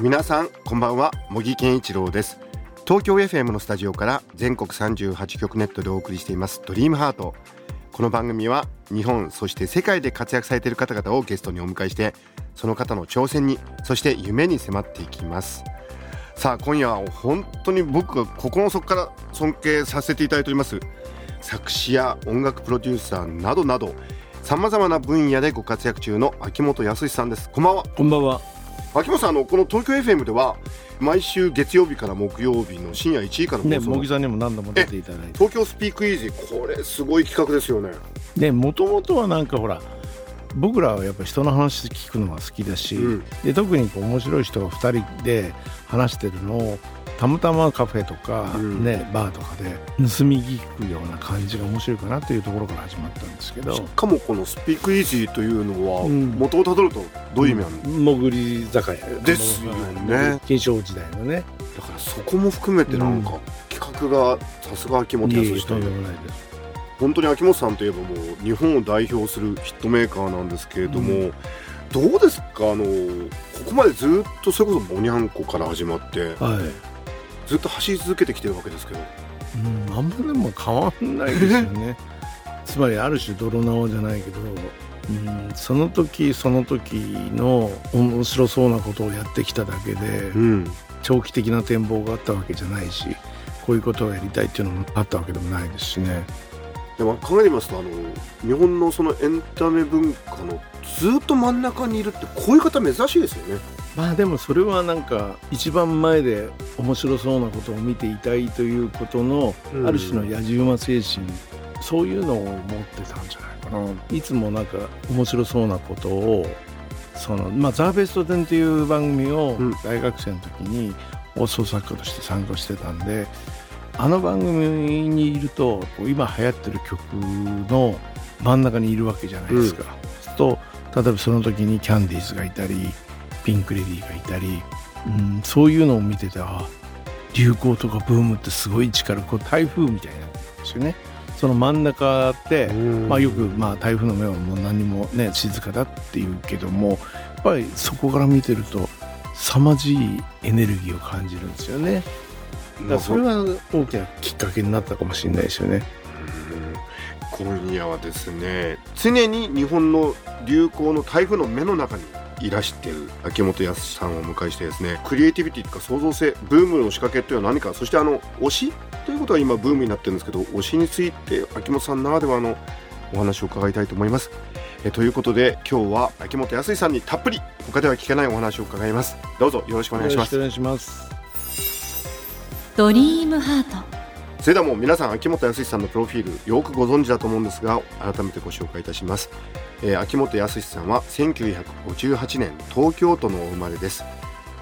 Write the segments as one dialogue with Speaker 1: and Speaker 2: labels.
Speaker 1: 皆さんこんばんは。茂木健一郎です。東京 FM のスタジオから全国38局ネットでお送りしていますドリームハート。この番組は日本そして世界で活躍されている方々をゲストにお迎えしてその方の挑戦にそして夢に迫っていきます。さあ今夜は本当に僕が心の底から尊敬させていただいております作詞や音楽プロデューサーなどなどさまざまな分野でご活躍中の秋元康さんです。こんばんは。
Speaker 2: こんばんは。
Speaker 1: 秋元さんあのこの東京 FM では毎週月曜日から木曜日の深夜1時からの
Speaker 2: ね、茂木さんにも何度も出ていただいて。
Speaker 1: 東京スピークイージーこれすごい企画ですよね。
Speaker 2: で、もともとはなんかほら、僕らはやっぱ人の話聞くのが好きだし、
Speaker 1: うん。
Speaker 2: で特にこう面白い人が2人で話してるのをたまたまカフェとか、
Speaker 1: うん。
Speaker 2: ね、バーとかで盗み聞くような感じが面白いかなというところから始まったんですけど。
Speaker 1: しかもこのスピークイージーというのは
Speaker 2: うん。
Speaker 1: 元をたどるとどういう意味あるの、
Speaker 2: 潜り酒屋
Speaker 1: ですよね。
Speaker 2: 金賞時代のね。
Speaker 1: だからそこも含めてなんか、
Speaker 2: うん。
Speaker 1: 企画がさすが秋元康
Speaker 2: でもないです。
Speaker 1: 本当に秋元さんといえばもう日本を代表するヒットメーカーなんですけれども、
Speaker 2: う
Speaker 1: どうですか？あのここまでずっとそれこそボニャンコから始まって
Speaker 2: はい
Speaker 1: ずっと走り続けてきてるわけですけど。
Speaker 2: うん、あんまでも変わんないですよね。つまりある種泥縄じゃないけど、うん、その時その時の面白そうなことをやってきただけで
Speaker 1: うん。
Speaker 2: 長期的な展望があったわけじゃないしこういうことをやりたいっていうのもあったわけでもないですしね
Speaker 1: でも考えてみますとあの日本のそのエンタメ文化のずっと真ん中にいるってこういう方珍しいですよね。
Speaker 2: まあでもそれはなんか一番前で面白そうなことを見ていたいということの
Speaker 1: うん。
Speaker 2: ある種の野じ馬精神そういうのを持ってたんじゃないかな。いつもなんか面白そうなことをそのまあ「ザ・ベストテン」っていう番組を
Speaker 1: うん。
Speaker 2: 大学生の時に放送作家として参加してたんであの番組にいると今流行ってる曲の真ん中にいるわけじゃないですか。そうすると例えばその時にキャンディーズがいたりピンク・レディーがいたり、うん、そういうのを見ててあ流行とかブームってすごい力こう台風みたいなんですよね。その真ん中って、まあ、よく、まあ、台風の目はもう何にもね静かだっていうけどもやっぱりそこから見てると凄まじいエネルギーを感じるんですよね。だそれは大きなきっかけになったかもしれないですよね。
Speaker 1: うん今夜はですね常に日本の流行の台風の目の中にいらしている秋元康さんをお迎えしてですねクリエイティビティとか創造性ブームの仕掛けというのは何かそしてあの推しということが今ブームになってるんですけど推しについて秋元さんならではのお話を伺いたいと思いますえということで今日は秋元康さんにたっぷり他では聞けないお話を伺いますどうぞよろしくお願いします
Speaker 2: よろしくお願いします。
Speaker 3: ドリームハート。
Speaker 1: それではもう皆さん秋元康さんのプロフィールよくご存知だと思うんですが改めてご紹介いたします、えー秋元康さんは1958年東京都のお生まれです。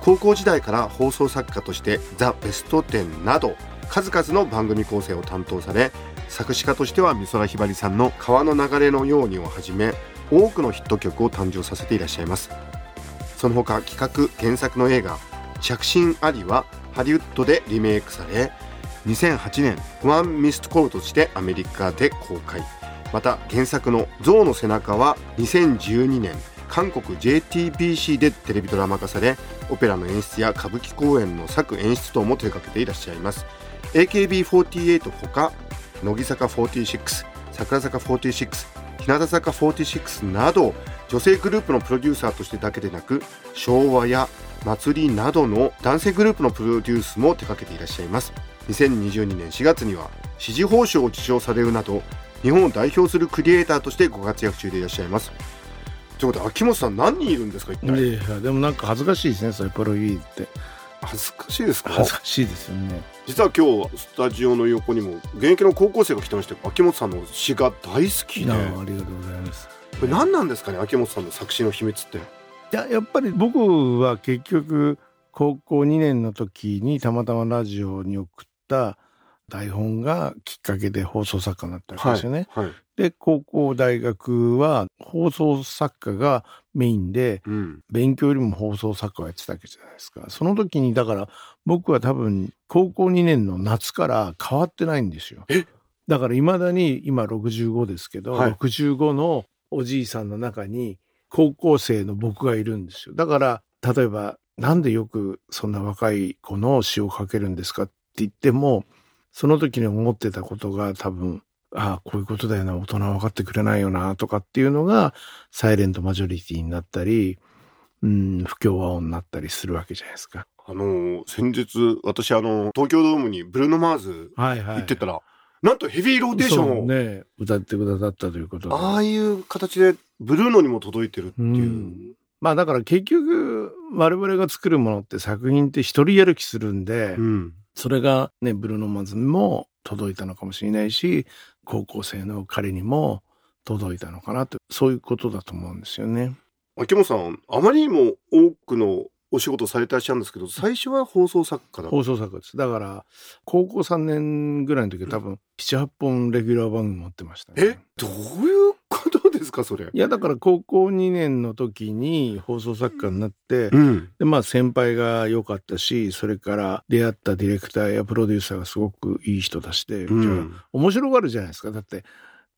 Speaker 1: 高校時代から放送作家として「ザ・ベストテン」など数々の番組構成を担当され作詞家としては美空ひばりさんの「川の流れのように」をはじめ多くのヒット曲を誕生させていらっしゃいます。その他企画原作の映画「着信あり」はハリウッドでリメイクされ2008年「ワンミストコール」としてアメリカで公開。また原作の「象の背中」は2012年韓国 JTBC でテレビドラマ化されオペラの演出や歌舞伎公演の作演出等も手掛けていらっしゃいます。AKB48 ほか乃木坂46桜坂46日向坂46など女性グループのプロデューサーとしてだけでなく昭和や祭りなどの男性グループのプロデュースも手掛けていらっしゃいます。2022年4月には支持報奨を受賞されるなど日本を代表するクリエイターとしてご活躍中でいらっしゃいます。ということで秋元さん何人いるんですか一
Speaker 2: い
Speaker 1: 体
Speaker 2: やいやでもなんか恥ずかしいですねそれプロフィールって。
Speaker 1: 恥ずかしいですか？
Speaker 2: 恥ずかしいですよね。
Speaker 1: 実は今日スタジオの横にも現役の高校生が来てまして秋元さんの詩が大好きで。
Speaker 2: ありがとうございます。
Speaker 1: これ何なんですかね秋元さんの作詞の秘密って
Speaker 2: いややっぱり僕は結局高校2年の時にたまたまラジオに送った台本がきっかけで放送作家になったわけですよね。
Speaker 1: はい。
Speaker 2: で高校大学は放送作家がメインで
Speaker 1: うん。
Speaker 2: 勉強よりも放送作家をやってたわけじゃないですか。その時にだから僕は多分高校2年の夏から変わってないんですよ
Speaker 1: え？
Speaker 2: だから未だに今65ですけど、
Speaker 1: はい
Speaker 2: 65のおじいさんの中に高校生の僕がいるんですよ。だから例えばなんでよくそんな若い子の詩を書けるんですかって言ってもその時に思ってたことが多分ああこういうことだよな大人は分かってくれないよなとかっていうのがサイレントマジョリティになったり、うん、不協和音になったりするわけじゃないですか。
Speaker 1: あのー先日、私、あのー東京ドームにブルーノ・マーズ
Speaker 2: はいはい。
Speaker 1: 行ってたら、なんとヘビーローテーションを、
Speaker 2: ね、歌ってくださったということで。
Speaker 1: ああいう形でブルーノにも届いてるっていう。
Speaker 2: うんまあだから結局我々が作るものって作品って一人やる気するんで、
Speaker 1: うん
Speaker 2: それがねブルーノ・マーズにも届いたのかもしれないし高校生の彼にも届いたのかなとそういうことだと思うんですよね。
Speaker 1: 秋元さん、あまりにも多くのお仕事されてらっしゃるんですけど、最初は放送作家だ。
Speaker 2: 放送作家です。だから高校3年ぐらいの時は多分78本レギュラー番組持ってましたね。
Speaker 1: え、どういうことですか、それ？
Speaker 2: いやだから高校2年の時に放送作家になって、
Speaker 1: うん。
Speaker 2: でまあ先輩が良かったしそれから出会ったディレクターやプロデューサーがすごくいい人だして、
Speaker 1: う
Speaker 2: じゃあ
Speaker 1: ん。
Speaker 2: 面白がるじゃないですかだって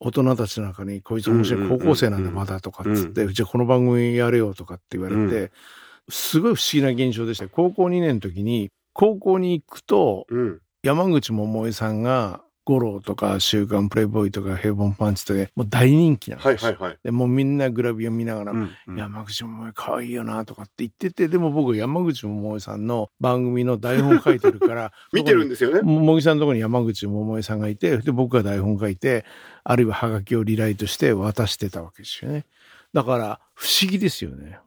Speaker 2: 大人たちの中にこいつ面白い高校生なんだまだとかっつって、じゃあこの番組やれよとかって言われて、
Speaker 1: うん
Speaker 2: すごい不思議な現象でしたよ高校2年の時に高校に行くと
Speaker 1: うん。
Speaker 2: 山口百恵さんが五郎とか週刊プレイボーイとか平凡パンチとかもう大人気なんですよ。
Speaker 1: はいはいはい。
Speaker 2: でもうみんなグラビア見ながら、
Speaker 1: うんうん
Speaker 2: 山口百恵可愛いよなとかって言っててでも僕山口百恵さんの番組の台本書いてるから
Speaker 1: 見てるんですよね。
Speaker 2: 茂木さんのところに山口百恵さんがいてで僕が台本書いてあるいはハガキをリライトして渡してたわけですよねだから不思議ですよね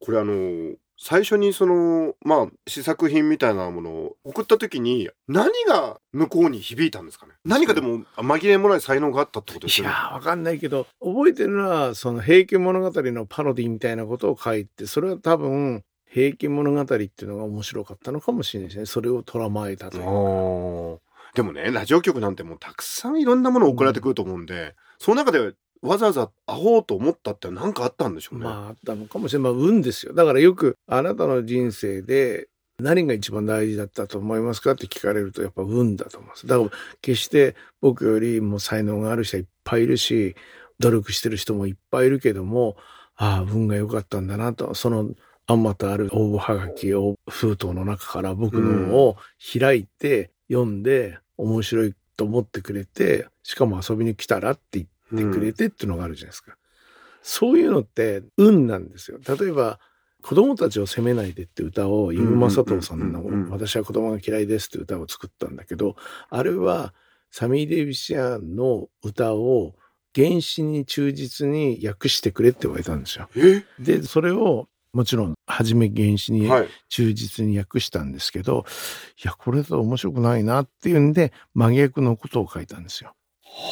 Speaker 1: これあの最初にそのまあ試作品みたいなものを送った時に何が向こうに響いたんですかね？何かでも紛れもない才能があったってことですね。
Speaker 2: やーわかんないけど覚えてるのはその「平家物語」のパロディみたいなことを書いてそれは多分「平家物語」っていうのが面白かったのかもしれないですね。それを捉まえたという
Speaker 1: でもねラジオ局なんてもうたくさんいろんなもの送られてくると思うんで、その中でわざわざ会おうと思ったって何かあったんでしょうね、
Speaker 2: まああったのかもしれない。まあ運ですよ。だからよくあなたの人生で何が一番大事だったと思いますかって聞かれるとやっぱ運だと思います。だから決して僕よりも才能がある人はいっぱいいるし、努力してる人もいっぱいいるけども、ああ、運が良かったんだなと、そのあんまたある応募はがきを封筒の中から僕のを開いて読んで面白いと思ってくれて、しかも遊びに来たらって言ってくれてっていうのがあるじゃないですか。そういうのって運なんですよ。例えば、子供たちを責めないでって歌を、イム・マサさんの
Speaker 1: うんうんうんうん
Speaker 2: 私は子供が嫌いですって歌を作ったんだけど、あれはサミー・デイビシアンの歌を原詞に忠実に訳してくれって言われたんですよ。
Speaker 1: え？
Speaker 2: で、それをもちろん初め原詞に
Speaker 1: はい
Speaker 2: 忠実に訳したんですけど、い、や、これだと面白くないなっていうんで、真逆のことを書いたんですよ。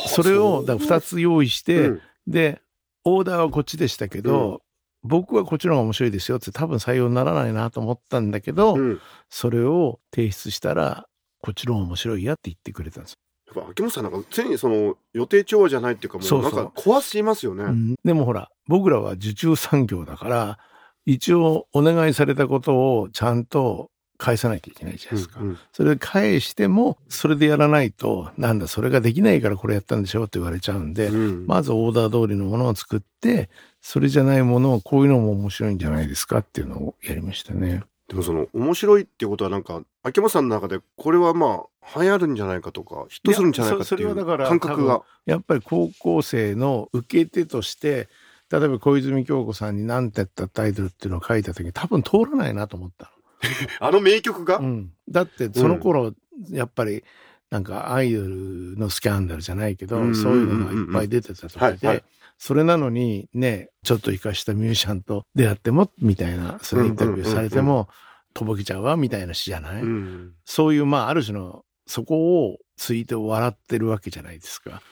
Speaker 2: それをだ2つ用意して、
Speaker 1: うん。
Speaker 2: でオーダーはこっちでしたけど、僕はこっちの方が面白いですよって多分採用にならないなと思ったんだけど、
Speaker 1: うん。
Speaker 2: それを提出したらこっちの方が面白いやって言ってくれたんです、
Speaker 1: やっぱ秋元さんなんか常にその予定調和じゃないっていうかも
Speaker 2: そう
Speaker 1: なんか怖すぎますよね。
Speaker 2: うん。でもほら僕らは受注産業だから一応お願いされたことをちゃんと返さなきゃいけないじゃないですか。
Speaker 1: うんうん
Speaker 2: それで返してもそれでやらないとなんだそれができないからこれやったんでしょって言われちゃうんで、
Speaker 1: うん
Speaker 2: まずオーダー通りのものを作って、それじゃないものをこういうのも面白いんじゃないですかっていうのをやりましたね。
Speaker 1: でもその面白いっていうことはなんか秋元さんの中でこれはまあ流行るんじゃないかとかヒットするんじゃないかっていう感覚が。
Speaker 2: やっぱり高校生の受け手として、例えば小泉京子さんに何てったタイトルっていうのを書いた時に多分通らないなと思った
Speaker 1: あの名曲が、
Speaker 2: の。うん、だってその頃、やっぱりなんかアイドルのスキャンダルじゃないけど、
Speaker 1: うん
Speaker 2: そういうのがいっぱい出てた時で、
Speaker 1: はいはい。
Speaker 2: それなのにね、ちょっと生かしたミュージシャンと出会っても、みたいな、それインタビューされても、とぼけちゃうわ、みたいな詩じゃない、
Speaker 1: うん。
Speaker 2: そういう、まあ、ある種の、そこをついて笑ってるわけじゃないですか。だか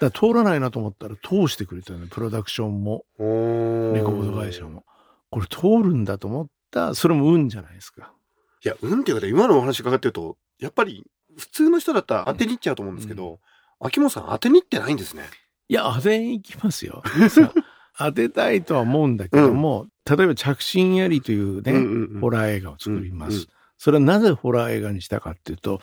Speaker 2: ら通らないなと思ったら通してくれたよね、プロダクションも、レコード会社も。これ通るんだと思った、それも運じゃないですか。
Speaker 1: いや、うんっていうかね、今のお話伺ってると、やっぱり普通の人だったら当てに行っちゃうと思うんですけど、秋元さん当てに行ってないんですね。
Speaker 2: いや、当てに行きますよ。さ当てたいとは思うんだけども、例えば着信やりというね、
Speaker 1: うんうんうん
Speaker 2: ホラー映画を作ります。
Speaker 1: うんうん
Speaker 2: それはなぜホラー映画にしたかっていうと、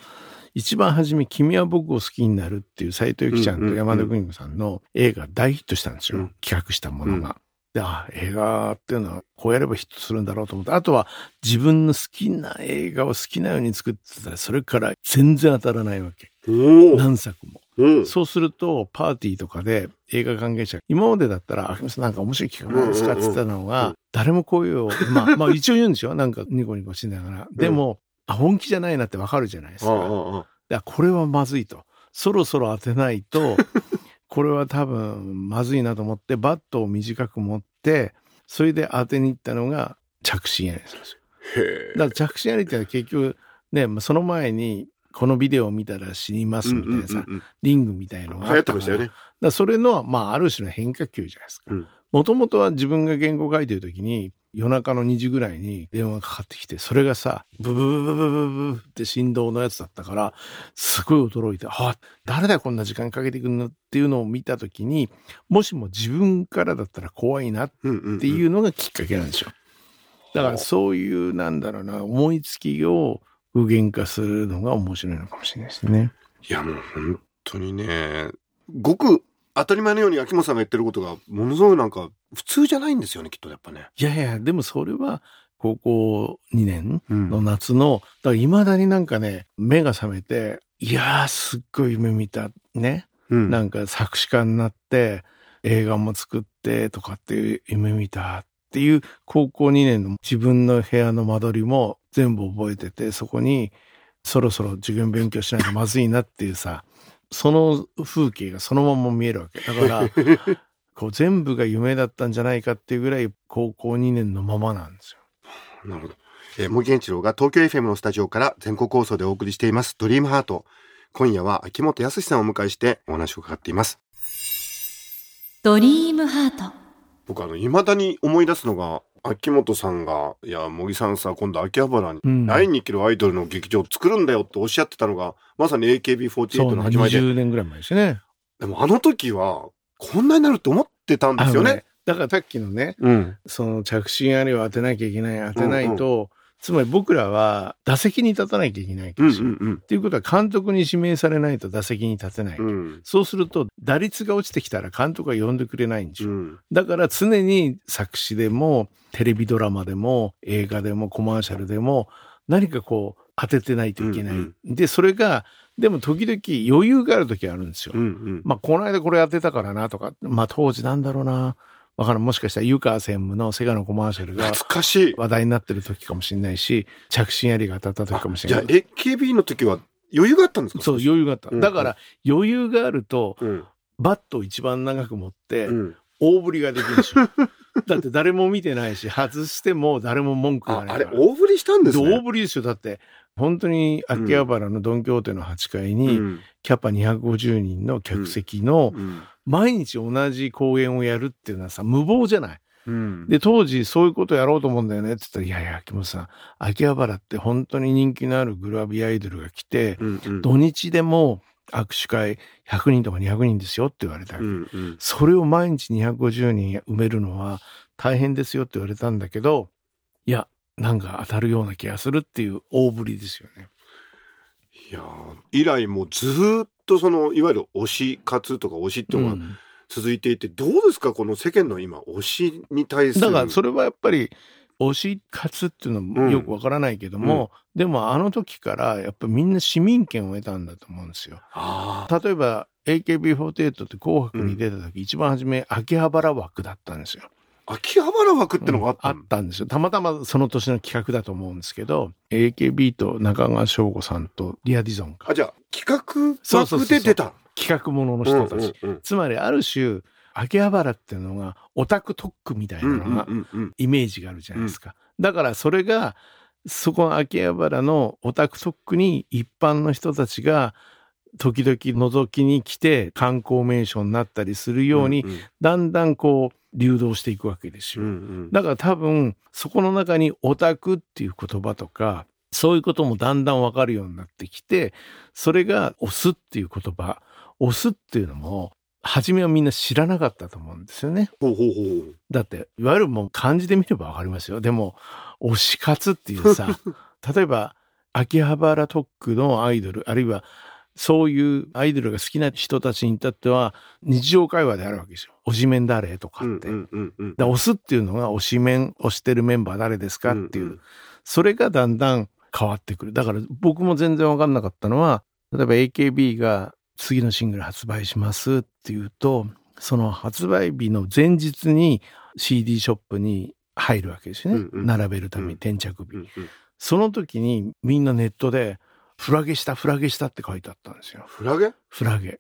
Speaker 2: 一番初め、君は僕を好きになるっていう斎藤由貴ちゃんと山田邦子さんの映画大ヒットしたんですよ。
Speaker 1: うん
Speaker 2: 企画したものが。で、あ、映画っていうのはこうやればヒットするんだろうと思って、あとは自分の好きな映画を好きなように作ってたら、それから全然当たらないわけ。何作も。
Speaker 1: うん。
Speaker 2: そうすると、パーティーとかで映画関係者、今までだったら、あきまさんなんか面白い企画なんですか？って言ってたのが、誰も声を、まあ、まあ一応言うんですよ。なんかニコニコしながら。でも、あ本気じゃないなってわかるじゃないですか。
Speaker 1: あああ
Speaker 2: これはまずいと。そろそろ当てないと、これは多分まずいなと思って、バットを短く持って、それで当てに行ったのが着信やりなんですよ。
Speaker 1: へえ。
Speaker 2: だから着信やりってのは結局、ね、まあその前に、このビデオを見たら死にますみたいなさ、
Speaker 1: うんうんうん
Speaker 2: リングみたいのが
Speaker 1: 流行
Speaker 2: あったから
Speaker 1: ってましたよね。
Speaker 2: だそれの、まあ、ある種の変化球じゃないですか
Speaker 1: うん。
Speaker 2: もともとは自分が原稿書いてる時に、夜中の2時ぐらいに電話がかかってきて、それがさ、ブブブブブブブって振動のやつだったから、すごい驚いて、あ、誰だこんな時間かけてくんのっていうのを見た時に、もしも自分からだったら怖いなっていうのがきっかけなんでしょ。だからそういう、なんだろうな、思いつきを具現化するのが面白いのかもしれないですね。
Speaker 1: いや、もう本当にね、ごく当たり前のように秋元さんが言ってることが、ものすごいなんか、普通じゃないんですよね、きっとやっぱね。
Speaker 2: いやいや、でもそれは高校2年
Speaker 1: うん
Speaker 2: の夏の、だから未だになんかね、目が覚めて、いやー、すっごい夢見た。ね。
Speaker 1: うん
Speaker 2: なんか作詞家になって、映画も作ってとかっていう夢見たっていう高校2年の自分の部屋の間取りも全部覚えてて、そこにそろそろ受験勉強しないとまずいなっていうさ、その風景がそのまま見えるわけ。だから、こう全部が夢だったんじゃないかっていうぐらい高校2年のままなんですよ。
Speaker 1: なるほど。えー、森健一郎が東京 FM のスタジオから全国放送でお送りしています、ドリームハート。今夜は秋元康さんをお迎えしてお話を伺っています。
Speaker 3: ドリームハート
Speaker 1: 僕あの、未だに思い出すのが、秋元さんが、いや、茂木さんさ、今度秋葉原に
Speaker 2: うん
Speaker 1: 会いに行けるアイドルの劇場を作るんだよっておっしゃってたのが、まさに
Speaker 2: そ
Speaker 1: AKB48
Speaker 2: うね、
Speaker 1: の始まりで。
Speaker 2: 20年ぐらい前ですね。
Speaker 1: でもあの時は、こんなになるって思ってたんですよね。
Speaker 2: ねだからさっきのね、
Speaker 1: うん。
Speaker 2: その着信あれを当てなきゃいけない、当てないと、つまり僕らは打席に立たなきゃいけないですよ。
Speaker 1: うん
Speaker 2: っていうことは監督に指名されないと打席に立てない。
Speaker 1: うん。うん。
Speaker 2: そうすると打率が落ちてきたら監督が呼んでくれないんですよ。
Speaker 1: うん。
Speaker 2: だから常に作詞でもテレビドラマでも映画でもコマーシャルでも何かこう当ててないといけない。
Speaker 1: うん
Speaker 2: で、それがでも時々余裕がある時あるんですよ。
Speaker 1: うんうん。
Speaker 2: まあ、この間これ当てたからなとか、まあ、当時なんだろうな。わからん。もしかしたら湯川専務のセガのコマーシャルが
Speaker 1: 懐かしい。
Speaker 2: 話題になってる時かもしれないし、着信ありが当たった時かもし
Speaker 1: じゃあ
Speaker 2: れない。
Speaker 1: AKB の時は余裕があったんですか？
Speaker 2: そう、余裕があった。
Speaker 1: うん
Speaker 2: だから、余裕があると、
Speaker 1: うん。
Speaker 2: バットを一番長く持って
Speaker 1: う、ん。
Speaker 2: 大振りができるんですよ。だって誰も見てないし、外しても誰も文句が
Speaker 1: あ、
Speaker 2: ない。
Speaker 1: あれ、大振りしたんですね。
Speaker 2: 大振りですよ。だって、本当に秋葉原のドン・キホーテの8階に、
Speaker 1: うん。
Speaker 2: キャパ250人の客席の
Speaker 1: うん。
Speaker 2: 毎日同じ公演をやるっていうのはさ、無謀じゃない？
Speaker 1: うん。
Speaker 2: で、当時そういうことやろうと思うんだよねって言ったら、いやいや、秋元さん、秋葉原って本当に人気のあるグラビアアイドルが来て、
Speaker 1: うんうん。
Speaker 2: 土日でも握手会100人とか200人ですよって言われたわけ、
Speaker 1: うんうん。
Speaker 2: それを毎日250人埋めるのは大変ですよって言われたんだけど、いや、なんか当たるような気がするっていう大振りですよね。
Speaker 1: いやー以来もうずーっとそのいわゆる推し活とか推しっていうのが
Speaker 2: うん
Speaker 1: 続いていて、どうですか？この世間の今推しに対する
Speaker 2: だからそれはやっぱり推し活っていうのもよくわからないけども、でもあの時からやっぱみんな市民権を得たんだと思うんですよ。
Speaker 1: あ
Speaker 2: 例えば AKB48 って紅白に出た時、一番初め秋葉原枠だったんですよ。
Speaker 1: あ秋葉原枠ってのがあったの？
Speaker 2: うんあったんですよ。たまたまその年の企画だと思うんですけど、AKB と中川翔吾さんとリア・ディゾンか。
Speaker 1: あじゃあ企画枠で出た？
Speaker 2: 企画ものの人たち。
Speaker 1: うんうん
Speaker 2: つまりある種、秋葉原っていうのがオタク特区みたいな
Speaker 1: うん
Speaker 2: のが
Speaker 1: うんうんうん
Speaker 2: イメージがあるじゃないですか。だからそれが、そこの秋葉原のオタク特区に一般の人たちが時々覗きに来て観光名所になったりするように、
Speaker 1: んん
Speaker 2: だんだんこう流動していくわけですよ。
Speaker 1: うんうん
Speaker 2: だから多分そこの中にオタクっていう言葉とかそういうこともだんだんわかるようになってきて、それが押すっていう言葉、押すっていうのも、初めはみんな知らなかったと思うんですよね。
Speaker 1: ほうほうほう。
Speaker 2: だって、いわゆるもう漢字で見ればわかりますよ。でも、推し活っていうさ、例えば、秋葉原特区のアイドル、あるいは、そういうアイドルが好きな人たちに至っては、日常会話であるわけですよ。推しメン誰とかって。推すっていうのが推しメン、推してるメンバー誰ですかっていう。それがだんだん変わってくる。だから僕も全然わかんなかったのは、例えば AKB が次のシングル発売しますっていうと、その発売日の前日に CD ショップに入るわけですよね。並べるために
Speaker 1: うん
Speaker 2: 転着日。その時にみんなネットで、フラゲした、フラゲしたって書いてあったんですよ。
Speaker 1: フラゲ？
Speaker 2: フラゲ。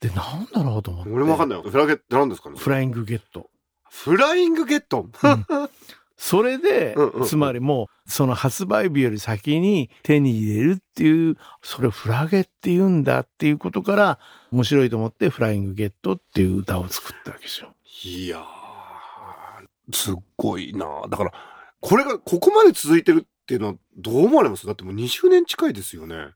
Speaker 2: で、なんだろうと思って。
Speaker 1: 俺もわかんないよ。フラゲって何ですかね
Speaker 2: フライングゲット。
Speaker 1: フライングゲット？
Speaker 2: それで、
Speaker 1: うんうんうん
Speaker 2: つまりもう、その発売日より先に手に入れるっていう、それをフラゲって言うんだっていうことから、面白いと思って、フライングゲットっていう歌を作ったわけですよ。
Speaker 1: いやー、すっごいなだから、これがここまで続いてるっていうのはどう思われます？だってもう20年近いですよね。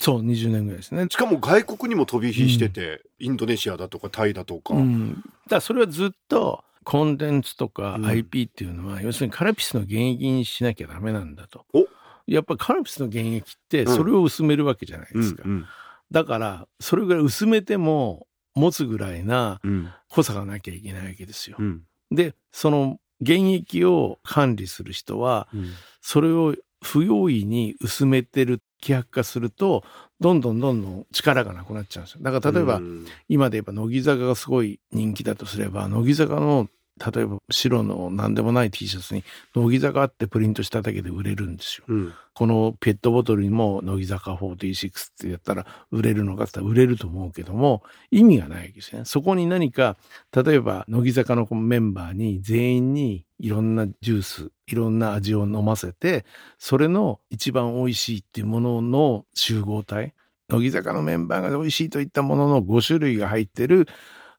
Speaker 2: そう、20年ぐらいですね。
Speaker 1: しかも外国にも飛び火してて、インドネシアだとかタイだとか。
Speaker 2: うん。だそれはずっと、コンテンツとか
Speaker 1: うん
Speaker 2: IP っていうのは、要するにカルピスの原液にしなきゃダメなんだと
Speaker 1: お。
Speaker 2: やっぱカルピスの原液って、
Speaker 1: うん
Speaker 2: それを薄めるわけじゃない
Speaker 1: うん
Speaker 2: ですか。
Speaker 1: うん
Speaker 2: だから、それぐらい薄めても、持つぐらいな
Speaker 1: うん
Speaker 2: 濃さがなきゃいけないわけですよ。
Speaker 1: うん
Speaker 2: で、その原液を管理する人は、
Speaker 1: うん
Speaker 2: それを不用意に薄めてる、希薄化すると、どんどんどんどん力がなくなっちゃうんですよ。だから例えば、
Speaker 1: うん
Speaker 2: 今で言えば乃木坂がすごい人気だとすれば、乃木坂の、例えば白の何でもない T シャツに、乃木坂ってプリントしただけで売れるんですよ。
Speaker 1: うん
Speaker 2: このペットボトルにも乃木坂46ってやったら売れるのかって言ったら売れると思うけども意味がないわけですね。そこに何か例えば乃木坂のメンバーに全員にいろんなジュースいろんな味を飲ませてそれの一番美味しいっていうものの集合体乃木坂のメンバーが美味しいといったものの5種類が入ってる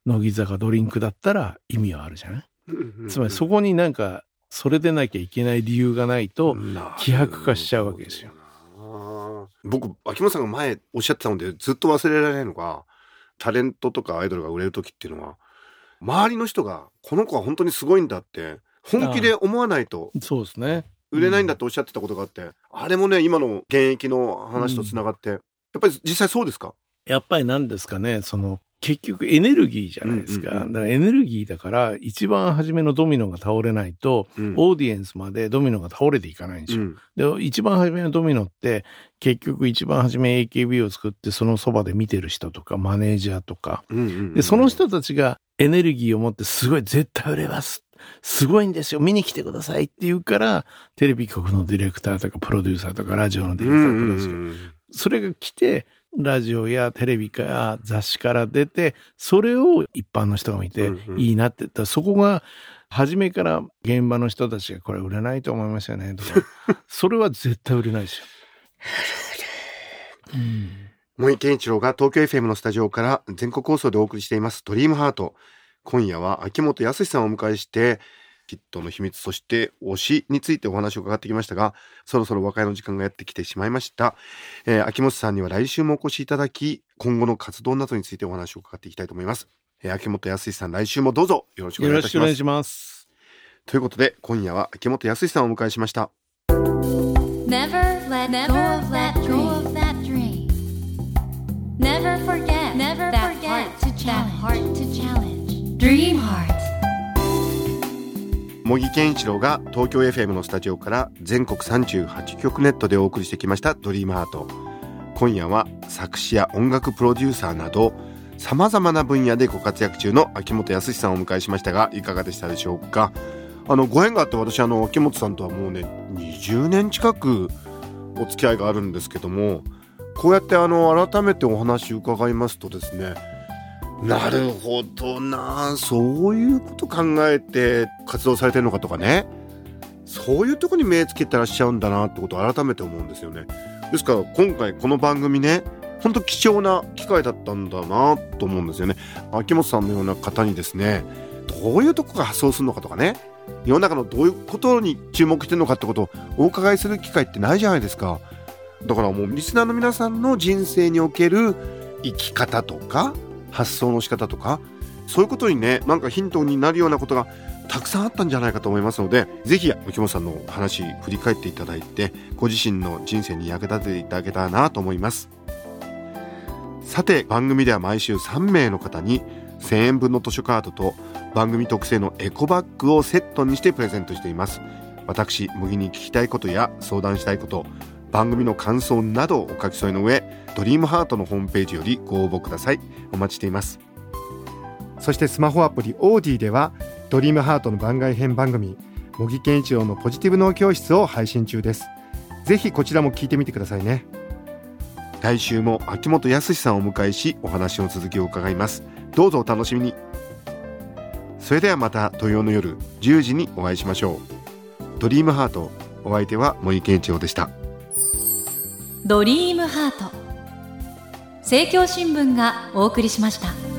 Speaker 2: 乃木坂ドリンクだったら意味はあるじゃない？
Speaker 1: うん
Speaker 2: つまりそこになんかそれでなきゃいけない理由がないと、希薄化しちゃうわけですよ。
Speaker 1: 僕、秋元さんが前おっしゃってたのでずっと忘れられないのが、タレントとかアイドルが売れる時っていうのは、周りの人がこの子は本当にすごいんだって、本気で思わないと
Speaker 2: そうですね。
Speaker 1: 売れないんだっておっしゃってたことがあって、あれもね、今の現役の話とつながって、やっぱり実際そうですか？
Speaker 2: やっぱり何ですかね、その、結局エネルギーじゃないですか。
Speaker 1: うんうんうん
Speaker 2: だからエネルギーだから、一番初めのドミノが倒れないと、
Speaker 1: うん
Speaker 2: オーディエンスまでドミノが倒れていかないんですよ。で、一番初めのドミノって、結局一番初め AKB を作って、そのそばで見てる人とか、マネージャーとか、
Speaker 1: うんうんうん
Speaker 2: で、その人たちがエネルギーを持って、すごい絶対売れます。すごいんですよ。見に来てくださいって言うから、テレビ局のディレクターとかプロデューサーとかラジオのディレクターとか。それが来て、ラジオやテレビか雑誌から出て、それを一般の人が見ていいなって言った。ら、そこが初めから現場の人たちがこれ売れないと思いますよねとか、それは絶対売れないですよ。うん。
Speaker 1: 森健一郎が東京 FM のスタジオから全国放送でお送りしています「ドリームハート今夜は秋元康さんをお迎えしてヒットの秘密そして推しについてお話を伺ってきましたがそろそろ和解の時間がやってきてしまいました、えー秋元さんには来週もお越しいただき今後の活動などについてお話を伺っていきたいと思います、えー秋元康さん来週もどうぞよろしくお
Speaker 2: よ
Speaker 1: 願いいたします
Speaker 2: ろしくお願いします。
Speaker 1: ということで今夜は秋元康さんをお迎えしました
Speaker 4: Never let go of that dream. Never forget.
Speaker 3: Never
Speaker 4: that
Speaker 3: forget that
Speaker 4: challenge.
Speaker 3: heart to challenge.
Speaker 4: Dream heart.
Speaker 1: 茂木健一郎が東京 FM のスタジオから全国38局ネットでお送りしてきました「ドリームハート。今夜は作詞や音楽プロデューサーなどさまざまな分野でご活躍中の秋元康さんをお迎えしましたがいかがでしたでしょうか？あのご縁があって私あの秋元さんとはもうね20年近くお付き合いがあるんですけどもこうやってあの改めてお話伺いますとですねなるほどな。そういうこと考えて活動されてるのかとかね。そういうとこに目つけてらっしゃるんだなってことを改めて思うんですよね。ですから今回この番組ね本当貴重な機会だったんだなと思うんですよね。秋元さんのような方にですねどういうとこが発想するのかとかね。世の中のどういうことに注目してるのかってことをお伺いする機会ってないじゃないですか。だからもうリスナーの皆さんの人生における生き方とか発想の仕方とかそういうことにねなんかヒントになるようなことがたくさんあったんじゃないかと思いますのでぜひ秋元さんの話振り返っていただいてご自身の人生に役立てていただけたらなと思います。さて番組では毎週3名の方に1000円分の図書カードと番組特製のエコバッグをセットにしてプレゼントしています。私麦に聞きたいことや相談したいこと番組の感想などをお書き添えの上ドリームハートのホームページよりご応募ください。お待ちしています。
Speaker 5: そしてスマホアプリオーディではドリームハートの番外編番組茂木健一郎のポジティブ脳教室を配信中です。ぜひこちらも聞いてみてくださいね。
Speaker 1: 来週も秋元康さんをお迎えしお話の続きを伺います。どうぞお楽しみに。それではまた土曜の夜10時にお会いしましょう。ドリームハートお相手は森健一郎でした。
Speaker 3: ドリームハート政教新聞がお送りしました。